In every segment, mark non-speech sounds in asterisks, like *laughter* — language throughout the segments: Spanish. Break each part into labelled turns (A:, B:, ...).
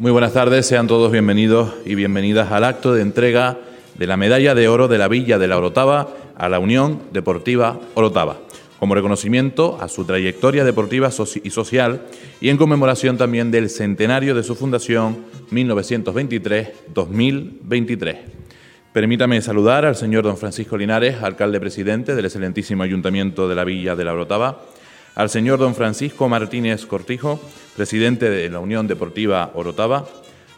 A: Muy buenas tardes, sean todos bienvenidos y bienvenidas al acto de entrega de la medalla de oro de la Villa de la Orotava a la Unión Deportiva Orotava, como reconocimiento a su trayectoria deportiva y social y en conmemoración también del centenario de su fundación 1923-2023. Permítame saludar al señor don Francisco Linares, alcalde presidente del excelentísimo Ayuntamiento de la Villa de la Orotava, al señor don Francisco Martínez Cortijo, presidente de la Unión Deportiva Orotava,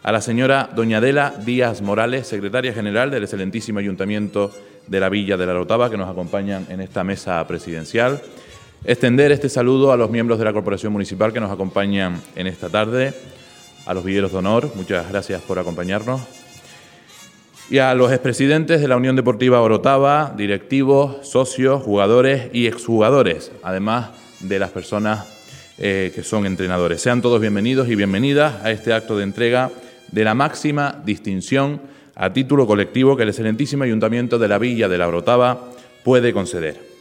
A: a la señora doña Adela Díaz Morales, secretaria general del excelentísimo Ayuntamiento de la Villa de la Orotava, que nos acompañan en esta mesa presidencial. Extender este saludo a los miembros de la Corporación Municipal que nos acompañan en esta tarde, a los villeros de honor, muchas gracias por acompañarnos, y a los expresidentes de la Unión Deportiva Orotava, directivos, socios, jugadores y exjugadores, además de las personas eh, que son entrenadores. Sean todos bienvenidos y bienvenidas a este acto de entrega de la máxima distinción a título colectivo que el excelentísimo Ayuntamiento de la Villa de la Orotava puede conceder.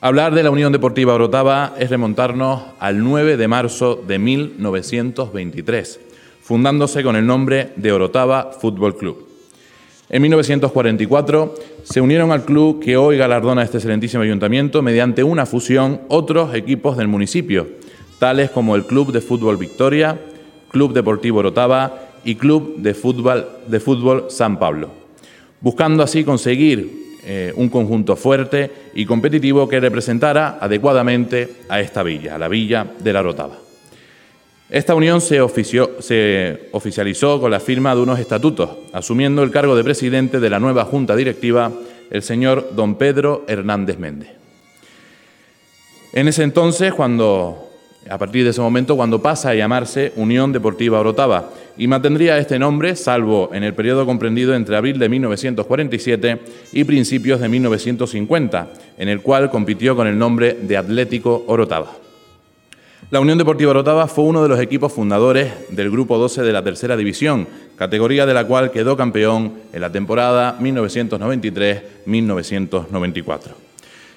A: Hablar de la Unión Deportiva Orotava es remontarnos al 9 de marzo de 1923, fundándose con el nombre de Orotava Fútbol Club. En 1944 se unieron al club que hoy galardona este excelentísimo ayuntamiento mediante una fusión otros equipos del municipio, tales como el Club de Fútbol Victoria, Club Deportivo Orotava y Club de Fútbol, San Pablo, buscando así conseguir eh, un conjunto fuerte y competitivo que representara adecuadamente a esta villa, a la villa de la Orotava. Esta unión se, oficializó con la firma de unos estatutos, asumiendo el cargo de presidente de la nueva junta directiva el señor don Pedro Hernández Méndez. En ese entonces, cuando, a partir de ese momento, cuando pasa a llamarse Unión Deportiva Orotava, y mantendría este nombre, salvo en el periodo comprendido entre abril de 1947 y principios de 1950, en el cual compitió con el nombre de Atlético Orotava. La Unión Deportiva Orotava fue uno de los equipos fundadores del Grupo 12 de la Tercera División, categoría de la cual quedó campeón en la temporada 1993-1994.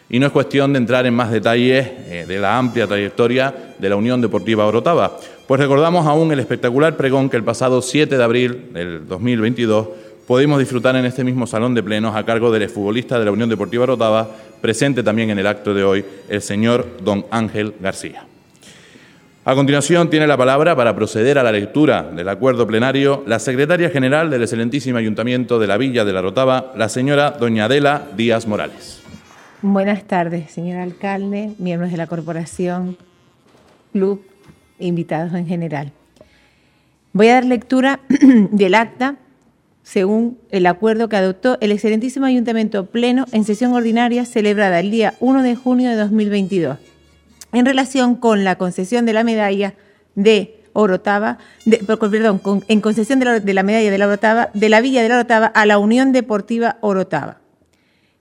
A: Y no es cuestión de entrar en más detalles eh, de la amplia trayectoria de la Unión Deportiva Orotava, pues recordamos aún el espectacular pregón que el pasado 7 de abril del 2022 pudimos disfrutar en este mismo salón de plenos a cargo del exfutbolista de la Unión Deportiva Orotava, presente también en el acto de hoy, el señor don Ángel García. A continuación tiene la palabra para proceder a la lectura del acuerdo plenario la secretaria general del excelentísimo Ayuntamiento de la Villa de la Rotava, la señora doña Adela Díaz Morales.
B: Buenas tardes, señor alcalde, miembros de la corporación, club, invitados en general. Voy a dar lectura *clears throat* del acta según el acuerdo que adoptó el excelentísimo Ayuntamiento Pleno en sesión ordinaria celebrada el día 1 de junio de 2022 en relación con la concesión de la medalla de Orotava, perdón, en concesión de la, medalla de la Orotava, de la Villa de la Orotava a la Unión Deportiva Orotava.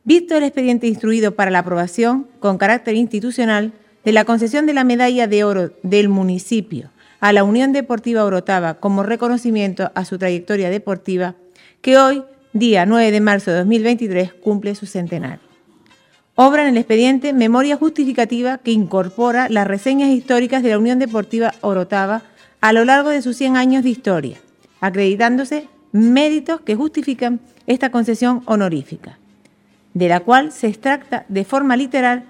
B: Visto el expediente instruido para la aprobación con carácter institucional de la concesión de la medalla de oro del municipio a la Unión Deportiva Orotava como reconocimiento a su trayectoria deportiva, que hoy, día 9 de marzo de 2023, cumple su centenario obra en el expediente Memoria Justificativa que incorpora las reseñas históricas de la Unión Deportiva Orotava a lo largo de sus 100 años de historia, acreditándose méritos que justifican esta concesión honorífica, de la cual se extracta de forma literal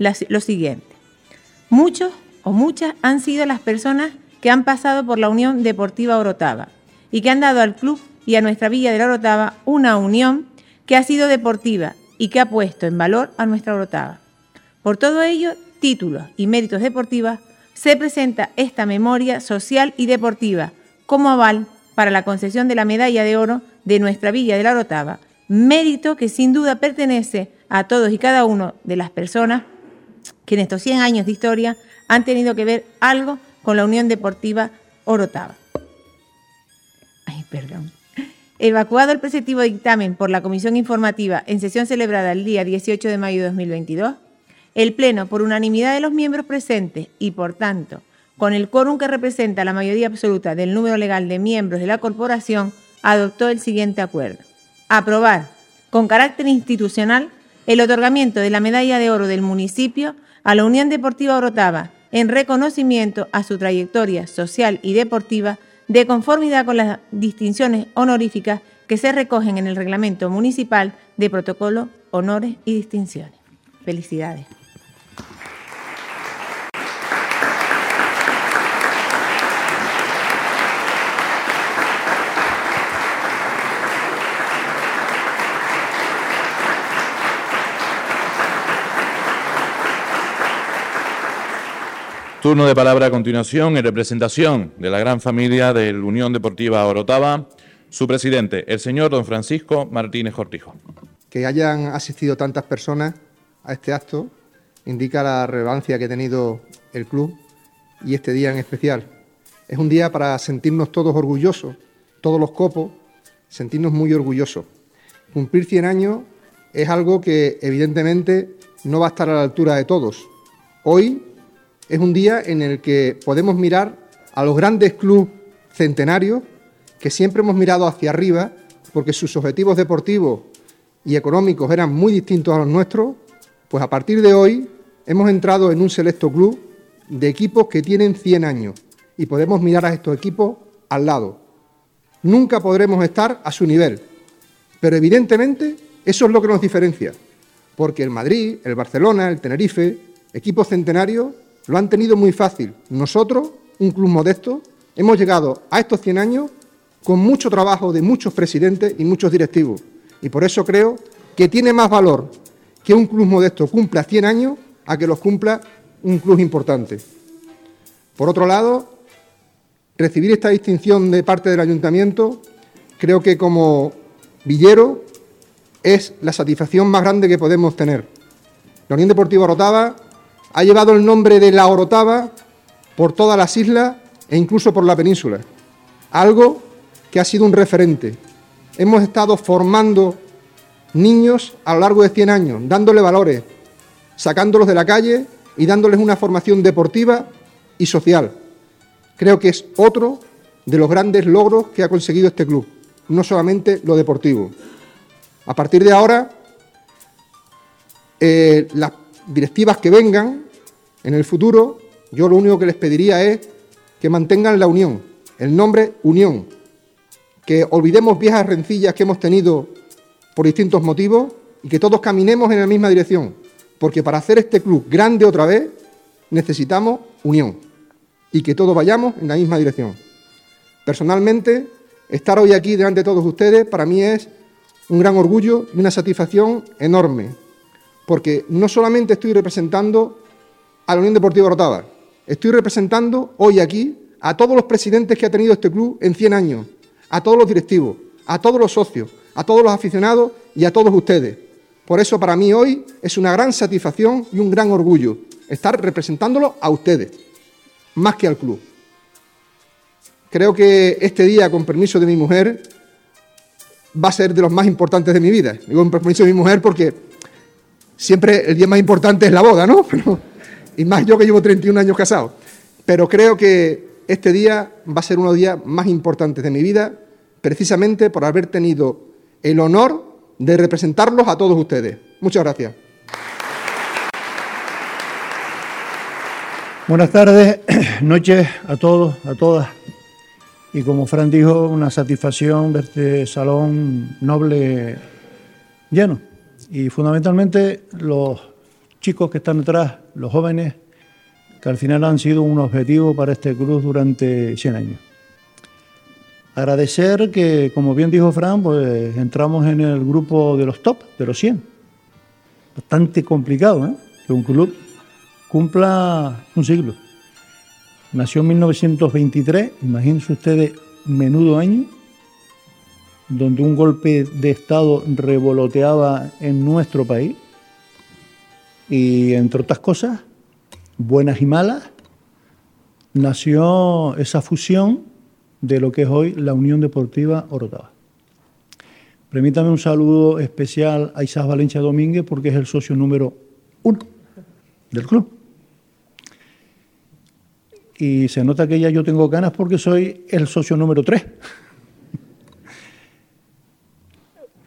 B: lo siguiente. Muchos o muchas han sido las personas que han pasado por la Unión Deportiva Orotava y que han dado al club y a nuestra Villa de la Orotava una unión que ha sido deportiva y que ha puesto en valor a nuestra Orotava. Por todo ello, títulos y méritos deportivos, se presenta esta memoria social y deportiva como aval para la concesión de la medalla de oro de nuestra Villa de la Orotava, mérito que sin duda pertenece a todos y cada uno de las personas que en estos 100 años de historia han tenido que ver algo con la Unión Deportiva Orotava. Ay, perdón. Evacuado el preceptivo dictamen por la Comisión Informativa en sesión celebrada el día 18 de mayo de 2022, el Pleno, por unanimidad de los miembros presentes y, por tanto, con el quórum que representa la mayoría absoluta del número legal de miembros de la corporación, adoptó el siguiente acuerdo. Aprobar, con carácter institucional, el otorgamiento de la medalla de oro del municipio a la Unión Deportiva Orotava en reconocimiento a su trayectoria social y deportiva de conformidad con las distinciones honoríficas que se recogen en el Reglamento Municipal de Protocolo, Honores y Distinciones. Felicidades.
A: Turno de palabra a continuación en representación de la gran familia de la Unión Deportiva Orotava, su presidente, el señor don Francisco Martínez Cortijo.
C: Que hayan asistido tantas personas a este acto indica la relevancia que ha tenido el club y este día en especial. Es un día para sentirnos todos orgullosos, todos los copos, sentirnos muy orgullosos. Cumplir 100 años es algo que evidentemente no va a estar a la altura de todos. Hoy es un día en el que podemos mirar a los grandes clubes centenarios que siempre hemos mirado hacia arriba porque sus objetivos deportivos y económicos eran muy distintos a los nuestros, pues a partir de hoy hemos entrado en un selecto club de equipos que tienen 100 años y podemos mirar a estos equipos al lado. Nunca podremos estar a su nivel, pero evidentemente eso es lo que nos diferencia, porque el Madrid, el Barcelona, el Tenerife, equipos centenarios, lo han tenido muy fácil. Nosotros, un club modesto, hemos llegado a estos 100 años con mucho trabajo de muchos presidentes y muchos directivos. Y por eso creo que tiene más valor que un club modesto cumpla 100 años a que los cumpla un club importante. Por otro lado, recibir esta distinción de parte del ayuntamiento creo que como villero es la satisfacción más grande que podemos tener. La Unión Deportiva Rotava ha llevado el nombre de la Orotava por todas las islas e incluso por la península. Algo que ha sido un referente. Hemos estado formando niños a lo largo de 100 años, dándole valores, sacándolos de la calle y dándoles una formación deportiva y social. Creo que es otro de los grandes logros que ha conseguido este club, no solamente lo deportivo. A partir de ahora, eh, las directivas que vengan en el futuro, yo lo único que les pediría es que mantengan la unión, el nombre unión, que olvidemos viejas rencillas que hemos tenido por distintos motivos y que todos caminemos en la misma dirección, porque para hacer este club grande otra vez necesitamos unión. Y que todos vayamos en la misma dirección. Personalmente, estar hoy aquí delante de todos ustedes para mí es un gran orgullo y una satisfacción enorme, porque no solamente estoy representando a la Unión Deportiva Rotava, estoy representando hoy aquí a todos los presidentes que ha tenido este club en 100 años, a todos los directivos, a todos los socios, a todos los aficionados y a todos ustedes. Por eso para mí hoy es una gran satisfacción y un gran orgullo estar representándolo a ustedes, más que al club. Creo que este día, con permiso de mi mujer, va a ser de los más importantes de mi vida. Digo con permiso de mi mujer porque siempre el día más importante es la boda, ¿no? *laughs* y más yo que llevo 31 años casado. Pero creo que este día va a ser uno de los días más importantes de mi vida, precisamente por haber tenido el honor de representarlos a todos ustedes. Muchas gracias.
D: Buenas tardes, *clears throat* noches a todos, a todas. Y como Fran dijo, una satisfacción ver este salón noble lleno y fundamentalmente los chicos que están detrás, los jóvenes, que al final han sido un objetivo para este club durante 100 años. Agradecer que, como bien dijo Fran, pues entramos en el grupo de los top, de los 100. Bastante complicado, ¿eh? Que un club cumpla un siglo. Nació en 1923, imagínense ustedes, menudo año, donde un golpe de Estado revoloteaba en nuestro país y, entre otras cosas, buenas y malas, nació esa fusión de lo que es hoy la Unión Deportiva Orotava. Permítame un saludo especial a Isaac Valencia Domínguez porque es el socio número uno del club. Y se nota que ya yo tengo ganas porque soy el socio número tres.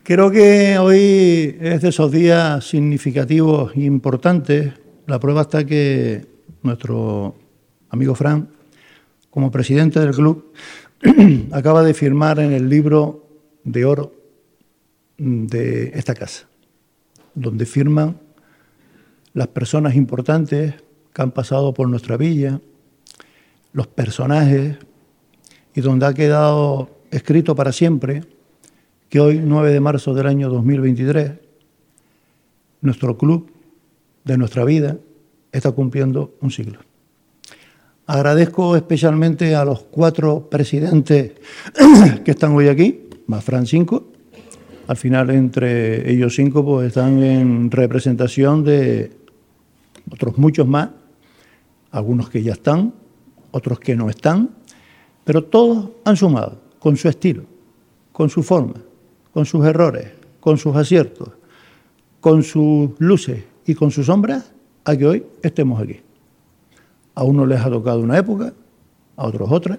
D: Creo que hoy es de esos días significativos e importantes. La prueba está que nuestro amigo Fran, como presidente del club, *clears throat* acaba de firmar en el libro de oro de esta casa, donde firman las personas importantes que han pasado por nuestra villa, los personajes, y donde ha quedado escrito para siempre que hoy, 9 de marzo del año 2023, nuestro club de nuestra vida está cumpliendo un siglo. Agradezco especialmente a los cuatro presidentes *clears throat* que están hoy aquí, más Fran cinco. Al final, entre ellos cinco, pues están en representación de otros muchos más, algunos que ya están, otros que no están, pero todos han sumado con su estilo, con su forma, con sus errores, con sus aciertos, con sus luces y con sus sombras, a que hoy estemos aquí. A unos les ha tocado una época, a otros otra,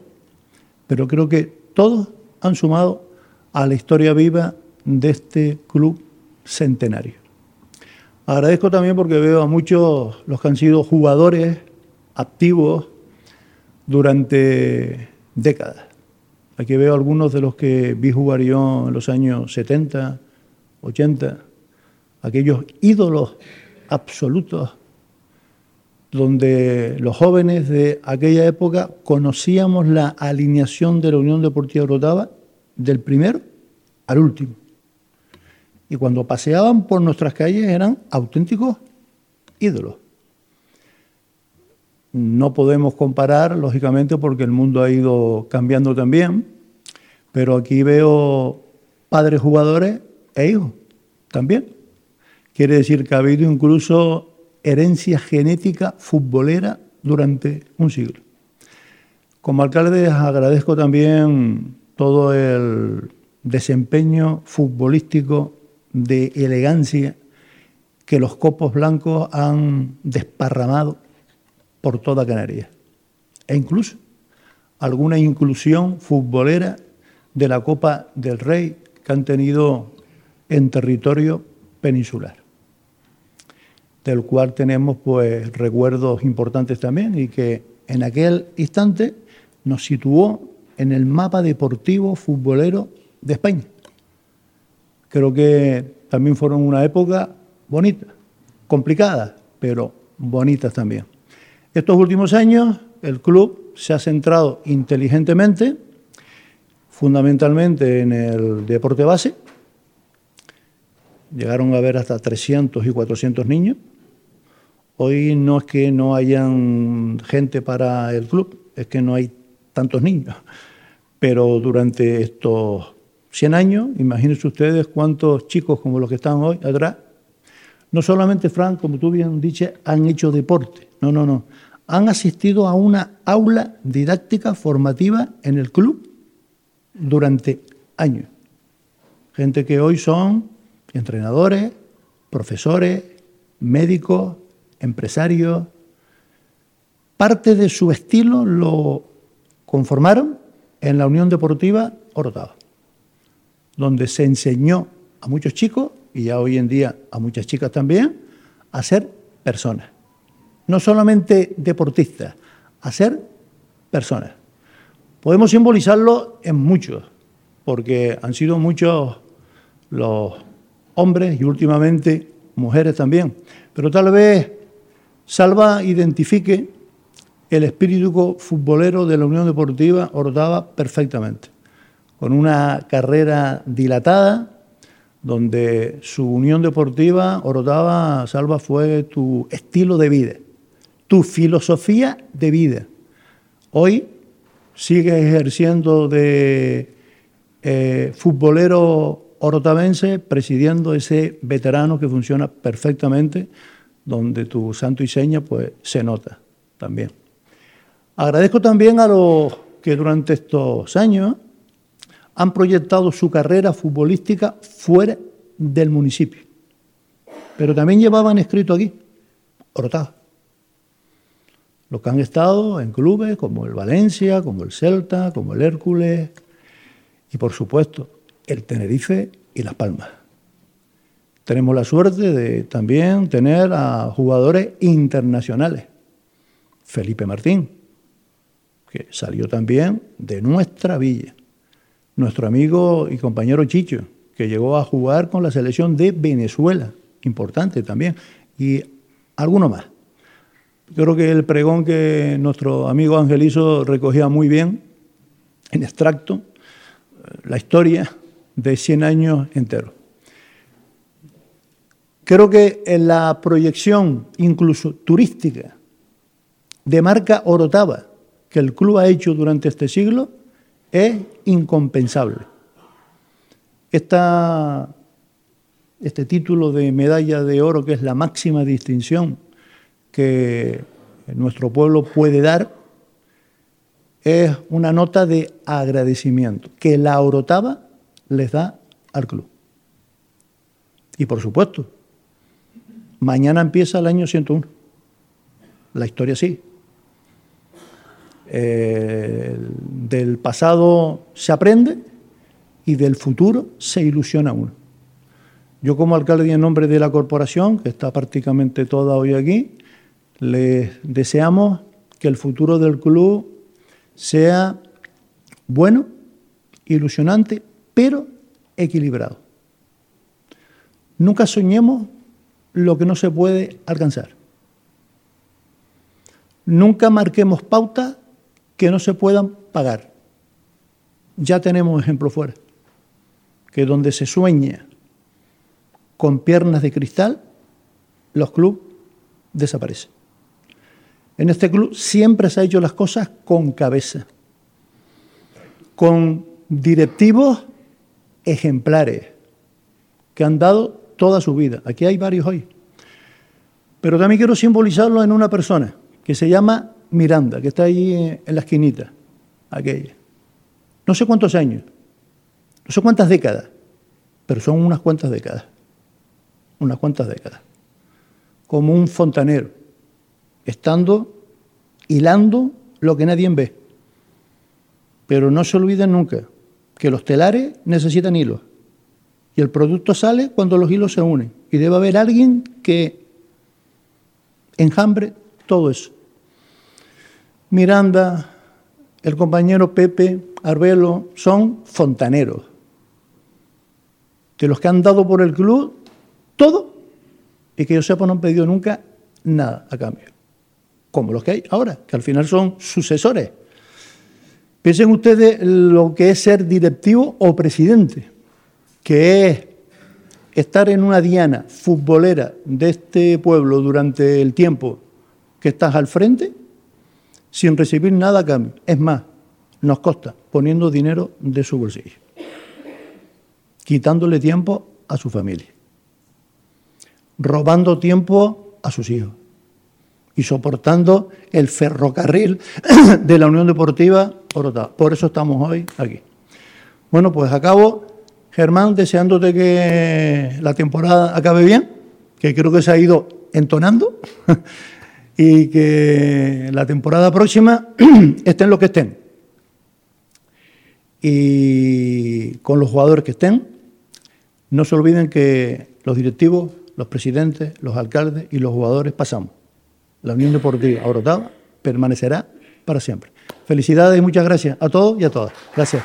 D: pero creo que todos han sumado a la historia viva de este club centenario. Agradezco también porque veo a muchos los que han sido jugadores activos durante décadas. Aquí veo algunos de los que vi jugar yo en los años 70, 80, aquellos ídolos absolutos donde los jóvenes de aquella época conocíamos la alineación de la Unión Deportiva Rotava del primero al último. Y cuando paseaban por nuestras calles eran auténticos ídolos. No podemos comparar, lógicamente, porque el mundo ha ido cambiando también, pero aquí veo padres jugadores e hijos también. Quiere decir que ha habido incluso herencia genética futbolera durante un siglo. Como alcalde agradezco también todo el desempeño futbolístico de elegancia que los copos blancos han desparramado por toda Canarias. E incluso alguna inclusión futbolera de la Copa del Rey que han tenido en territorio peninsular del cual tenemos pues recuerdos importantes también y que en aquel instante nos situó en el mapa deportivo futbolero de España. Creo que también fueron una época bonita, complicada, pero bonitas también. Estos últimos años el club se ha centrado inteligentemente, fundamentalmente en el deporte base. Llegaron a haber hasta 300 y 400 niños Hoy no es que no hayan gente para el club, es que no hay tantos niños. Pero durante estos 100 años, imagínense ustedes cuántos chicos como los que están hoy atrás, no solamente, Frank, como tú bien dices, han hecho deporte, no, no, no, han asistido a una aula didáctica formativa en el club durante años. Gente que hoy son entrenadores, profesores, médicos, empresarios. Parte de su estilo lo conformaron en la Unión Deportiva Orotava, donde se enseñó a muchos chicos, y ya hoy en día a muchas chicas también, a ser personas. No solamente deportistas, a ser personas. Podemos simbolizarlo en muchos, porque han sido muchos los hombres y últimamente mujeres también. Pero tal vez Salva identifique el espíritu futbolero de la Unión Deportiva Orotava perfectamente, con una carrera dilatada, donde su Unión Deportiva Orotava Salva fue tu estilo de vida, tu filosofía de vida. Hoy sigues ejerciendo de eh, futbolero orotavense, presidiendo ese veterano que funciona perfectamente donde tu santo y seña pues, se nota también. Agradezco también a los que durante estos años han proyectado su carrera futbolística fuera del municipio, pero también llevaban escrito aquí, Orotava. Los que han estado en clubes como el Valencia, como el Celta, como el Hércules y por supuesto el Tenerife y Las Palmas. Tenemos la suerte de también tener a jugadores internacionales. Felipe Martín, que salió también de nuestra villa. Nuestro amigo y compañero Chicho, que llegó a jugar con la selección de Venezuela, importante también, y alguno más. Creo que el pregón que nuestro amigo Ángel hizo recogía muy bien, en extracto, la historia de 100 años enteros. Creo que en la proyección incluso turística de marca Orotava que el club ha hecho durante este siglo es incompensable. Este título de medalla de oro, que es la máxima distinción que nuestro pueblo puede dar, es una nota de agradecimiento que la Orotava les da al club. Y por supuesto, mañana empieza el año 101. La historia sí. Eh, del pasado se aprende y del futuro se ilusiona uno. Yo como alcalde y en nombre de la corporación, que está prácticamente toda hoy aquí, les deseamos que el futuro del club sea bueno, ilusionante, pero equilibrado. Nunca soñemos lo que no se puede alcanzar. Nunca marquemos pautas que no se puedan pagar. Ya tenemos ejemplo fuera, que donde se sueña con piernas de cristal, los clubes desaparecen. En este club siempre se ha hecho las cosas con cabeza, con directivos ejemplares que han dado toda su vida. Aquí hay varios hoy. Pero también quiero simbolizarlo en una persona que se llama Miranda, que está ahí en la esquinita, aquella. No sé cuántos años, no sé cuántas décadas, pero son unas cuantas décadas, unas cuantas décadas. Como un fontanero, estando hilando lo que nadie ve. Pero no se olviden nunca que los telares necesitan hilos y el producto sale cuando los hilos se unen. Y debe haber alguien que enjambre todo eso. Miranda, el compañero Pepe, Arbelo, son fontaneros, de los que han dado por el club todo y que yo sepa no han pedido nunca nada a cambio, como los que hay ahora, que al final son sucesores. Piensen ustedes lo que es ser directivo o presidente, que es estar en una diana futbolera de este pueblo durante el tiempo que estás al frente sin recibir nada a cambio. Es más, nos costa poniendo dinero de su bolsillo, quitándole tiempo a su familia, robando tiempo a sus hijos y soportando el ferrocarril *clears throat* de la Unión Deportiva Orotava. Por eso estamos hoy aquí. Bueno, pues acabo, Germán, deseándote que la temporada acabe bien, que creo que se ha ido entonando. *laughs* y que la temporada próxima *clears throat* estén los que estén. Y con los jugadores que estén, no se olviden que los directivos, los presidentes, los alcaldes y los jugadores pasamos. La Unión Deportiva Orotava permanecerá para siempre. Felicidades y muchas gracias a todos y a todas. Gracias.